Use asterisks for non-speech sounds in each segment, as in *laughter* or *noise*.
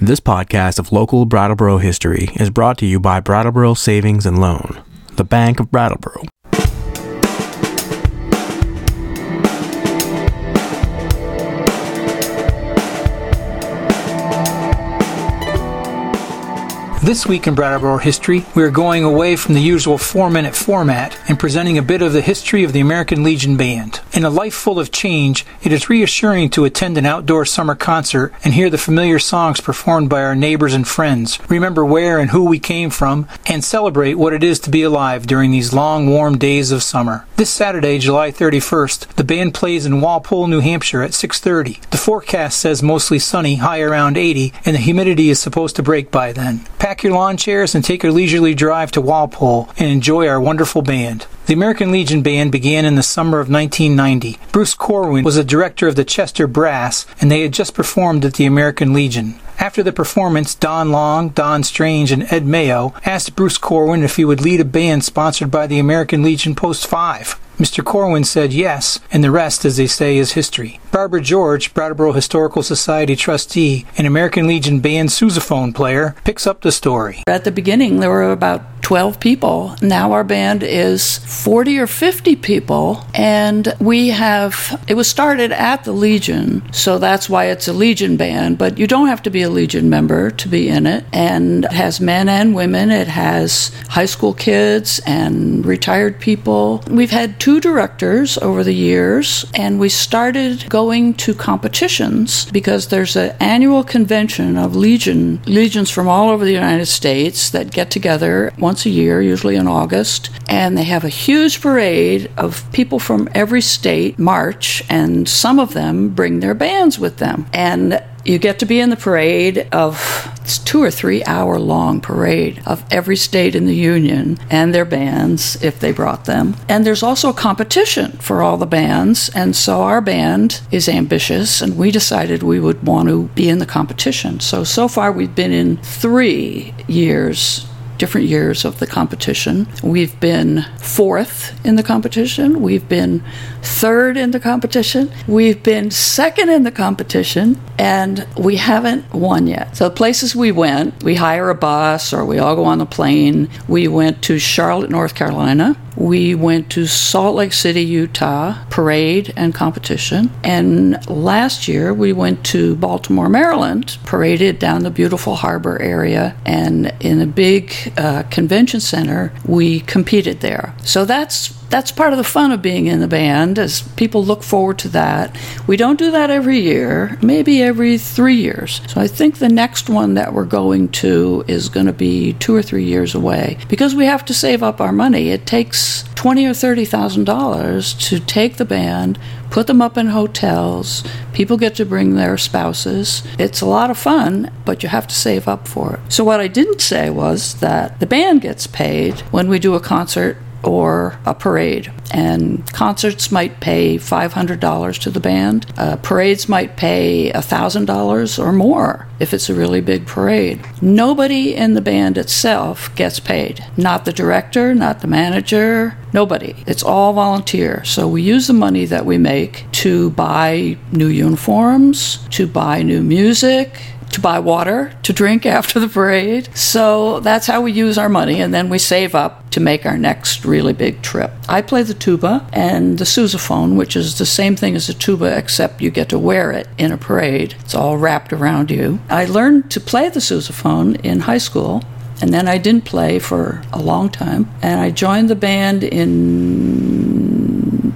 This podcast of local Brattleboro history is brought to you by Brattleboro Savings and Loan, the Bank of Brattleboro. This week in Brattleboro history, we are going away from the usual four minute format and presenting a bit of the history of the American Legion Band. In a life full of change, it is reassuring to attend an outdoor summer concert and hear the familiar songs performed by our neighbors and friends, remember where and who we came from, and celebrate what it is to be alive during these long, warm days of summer. This Saturday, July 31st, the band plays in Walpole, New Hampshire at 6:30. The forecast says mostly sunny, high around 80, and the humidity is supposed to break by then. Pack your lawn chairs and take a leisurely drive to Walpole and enjoy our wonderful band. The American Legion Band began in the summer of 1990. Bruce Corwin was the director of the Chester Brass, and they had just performed at the American Legion. After the performance, Don Long, Don Strange, and Ed Mayo asked Bruce Corwin if he would lead a band sponsored by the American Legion Post 5. Mr. Corwin said yes, and the rest, as they say, is history. Barbara George, Brattleboro Historical Society trustee and American Legion band sousaphone player, picks up the story. At the beginning, there were about 12 people. Now our band is 40 or 50 people, and we have, it was started at the Legion, so that's why it's a Legion band, but you don't have to be a Legion member to be in it. And it has men and women, it has high school kids and retired people. We've had two directors over the years, and we started going to competitions because there's an annual convention of Legion, legions from all over the United States that get together once a year, usually in August, and they have a huge parade of people from every state march, and some of them bring their bands with them. And you get to be in the parade of it's two or three hour long parade of every state in the union and their bands if they brought them and there's also a competition for all the bands and so our band is ambitious and we decided we would want to be in the competition so so far we've been in three years different years of the competition. We've been fourth in the competition. We've been third in the competition. We've been second in the competition, and we haven't won yet. So, the places we went, we hire a bus or we all go on the plane. We went to Charlotte, North Carolina. We went to Salt Lake City, Utah, parade and competition. And last year we went to Baltimore, Maryland, paraded down the beautiful harbor area, and in a big uh, convention center, we competed there. So that's that's part of the fun of being in the band as people look forward to that. We don't do that every year maybe every three years. So i think the next one that we're going to is going to be two or three years away. Because we have to save up our money it takes twenty or thirty thousand dollars to take the band put them up in hotels. People get to bring their spouses. It's a lot of fun but you have to save up for it. So what i didn't say was that the band gets paid when we do a concert or a parade. And concerts might pay $500 to the band. Uh, parades might pay $1,000 or more if it's a really big parade. Nobody in the band itself gets paid. Not the director, not the manager, nobody. It's all volunteer. So we use the money that we make to buy new uniforms, to buy new music, to buy water to drink *laughs* after the parade. So that's how we use our money, and then we save up to make our next really big trip. I play the tuba and the sousaphone, which is the same thing as a tuba, except you get to wear it in a parade. It's all wrapped around you. I learned to play the sousaphone in high school. And then I didn't play for a long time. And I joined the band in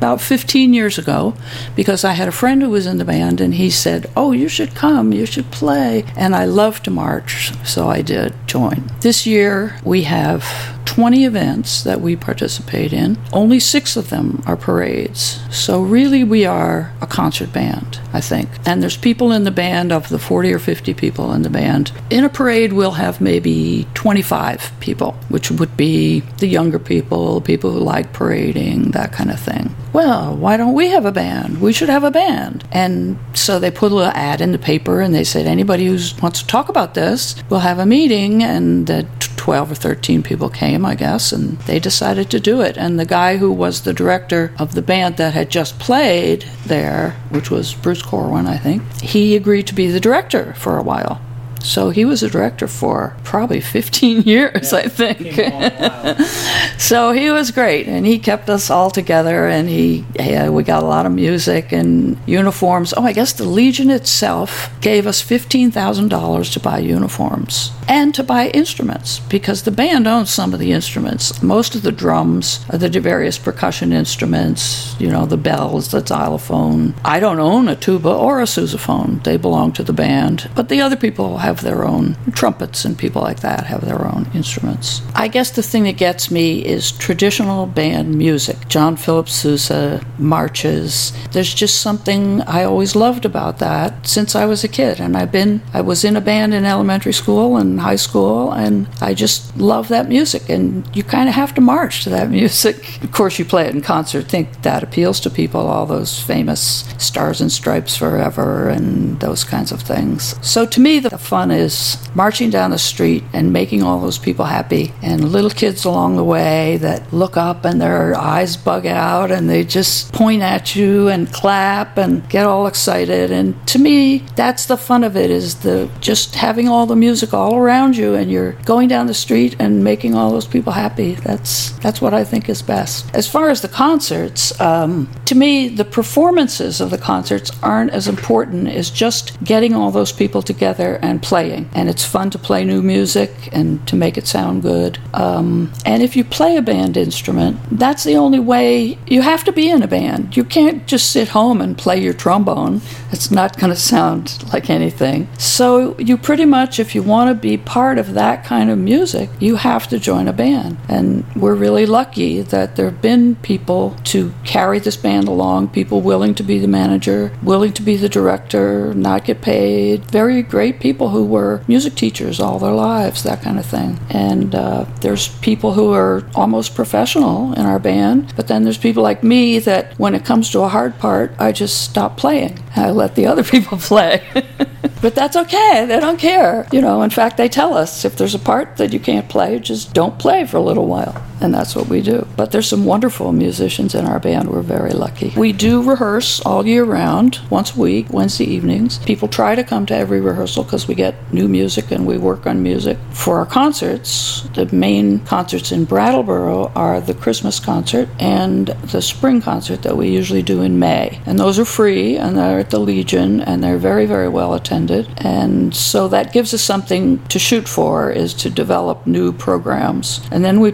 about 15 years ago because I had a friend who was in the band and he said, Oh, you should come, you should play. And I love to march, so I did join. This year we have 20 events that we participate in. Only six of them are parades. So, really, we are a concert band, I think. And there's people in the band, of the 40 or 50 people in the band. In a parade, we'll have maybe 25 people, which would be the younger people, people who like parading, that kind of thing. Well, why don't we have a band? We should have a band. And so they put a little ad in the paper and they said, anybody who wants to talk about this, we'll have a meeting. And the 12 or 13 people came, I guess, and they decided to do it. And the guy who was the director of the band that had just played there, which was Bruce Corwin, I think, he agreed to be the director for a while. So he was a director for probably 15 *laughs* years, I think. *laughs* so he was great, and he kept us all together, and he yeah, uh, we got a lot of music and uniforms. Oh, I guess the Legion itself gave us $15,000 to buy uniforms and to buy instruments because the band owns some of the instruments. Most of the drums, uh, the various percussion instruments, you know, the bells, the xylophone. I don't own a tuba or a sousaphone. They belong to the band. But the other people have their own trumpets and people like that have their own instruments. I guess the thing that gets me is traditional band music. John Philip Sousa, marches. There's just something I always loved about that since I was a kid. And I've been, I was in a band in elementary school and high school, and I just love that music. And you kind of have to march to that *laughs* music. Of course, you play it in concert, think that appeals to people, all those famous Stars and Stripes Forever and those kinds of things. So to me, the fun is marching down the street and making all those people happy, and little kids along the way that look up and their eyes bug out and they just point at you and clap and get all excited. And to me, that's the fun of it is the just having all the music all around you and you're going down the street and making all those people happy. That's that's what I think is best. As far as the concerts, um, to me, the performances of the concerts aren't as important as just getting all those people together and playing. And it's fun to play new music and to make it sound good. Um, and if you play a band instrument, that's the only way you have to be in a band. You can't just sit home and play your trombone. It's not going *laughs* to sound like anything. So you pretty much, if you want to be part of that kind of music, you have to join a band. And we're really lucky that there have been people to carry this band along, people willing to be the manager, willing to be the director, not get paid. Very great people who were music teachers all their lives, that kind of thing. And uh, there's people who are almost professional in our band, but then there's people like me that when it comes to a hard part, I just stop playing. I let the other *laughs* people play. *laughs* but that's okay. They don't care. You know, in fact, they tell us if there's a part that you can't play, just don't play for a little while. And that's what we do. But there's some wonderful musicians in our band. We're very lucky. We do rehearse all year round, once a week, Wednesday evenings. People try to come to every rehearsal because we get new music and we work on music. For our concerts, the main concerts in Brattleboro are the Christmas concert and the spring concert that we usually do in May. And those are free and they're at the Legion and they're very, very well attended. And so that gives us something to shoot for is to develop new programs. And then we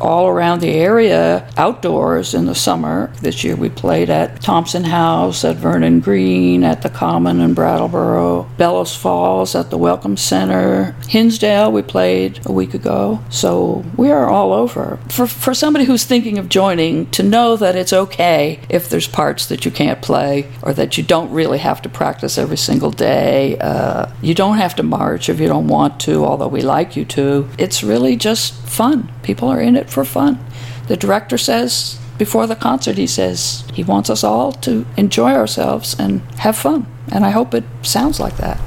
all around the area outdoors in the summer. This year we played at Thompson House, at Vernon Green, at the Common in Brattleboro, Bellows Falls at the Welcome Center, Hinsdale we played a week ago. So we are all over. For, for somebody who's thinking of joining, to know that it's okay if there's parts that you can't play or that you don't really have to practice every single day. Uh, you don't have to march if you don't want to, although we like you to. It's really just fun. People are in it for fun. The director says before the concert, he says he wants us all to enjoy ourselves and have fun. And I hope it sounds like that.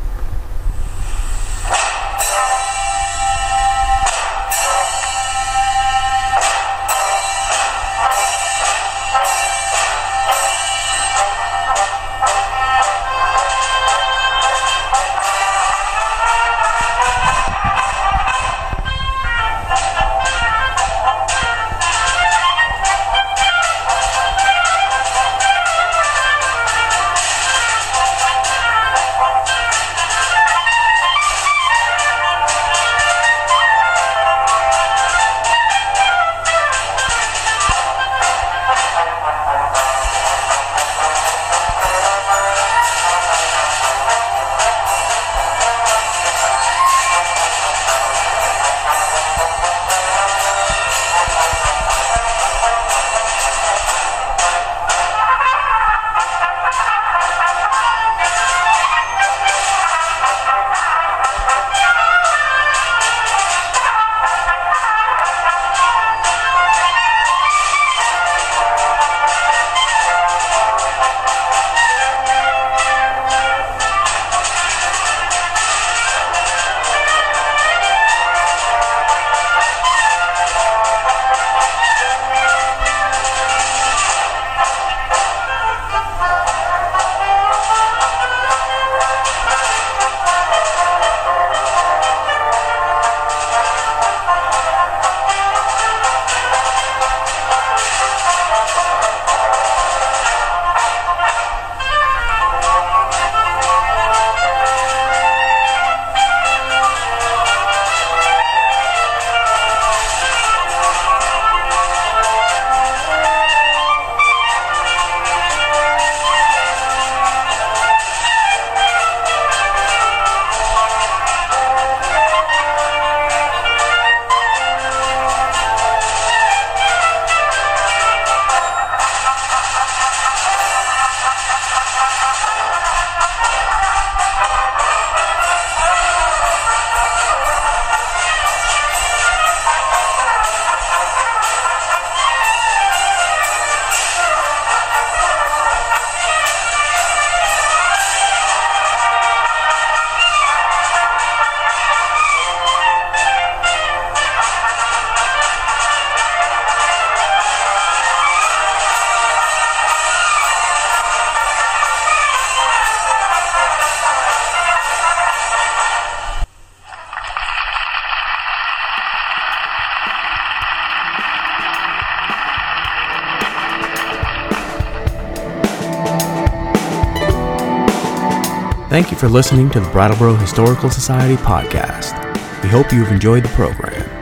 Thank you for listening to the Brattleboro Historical Society podcast. We hope you've enjoyed the program.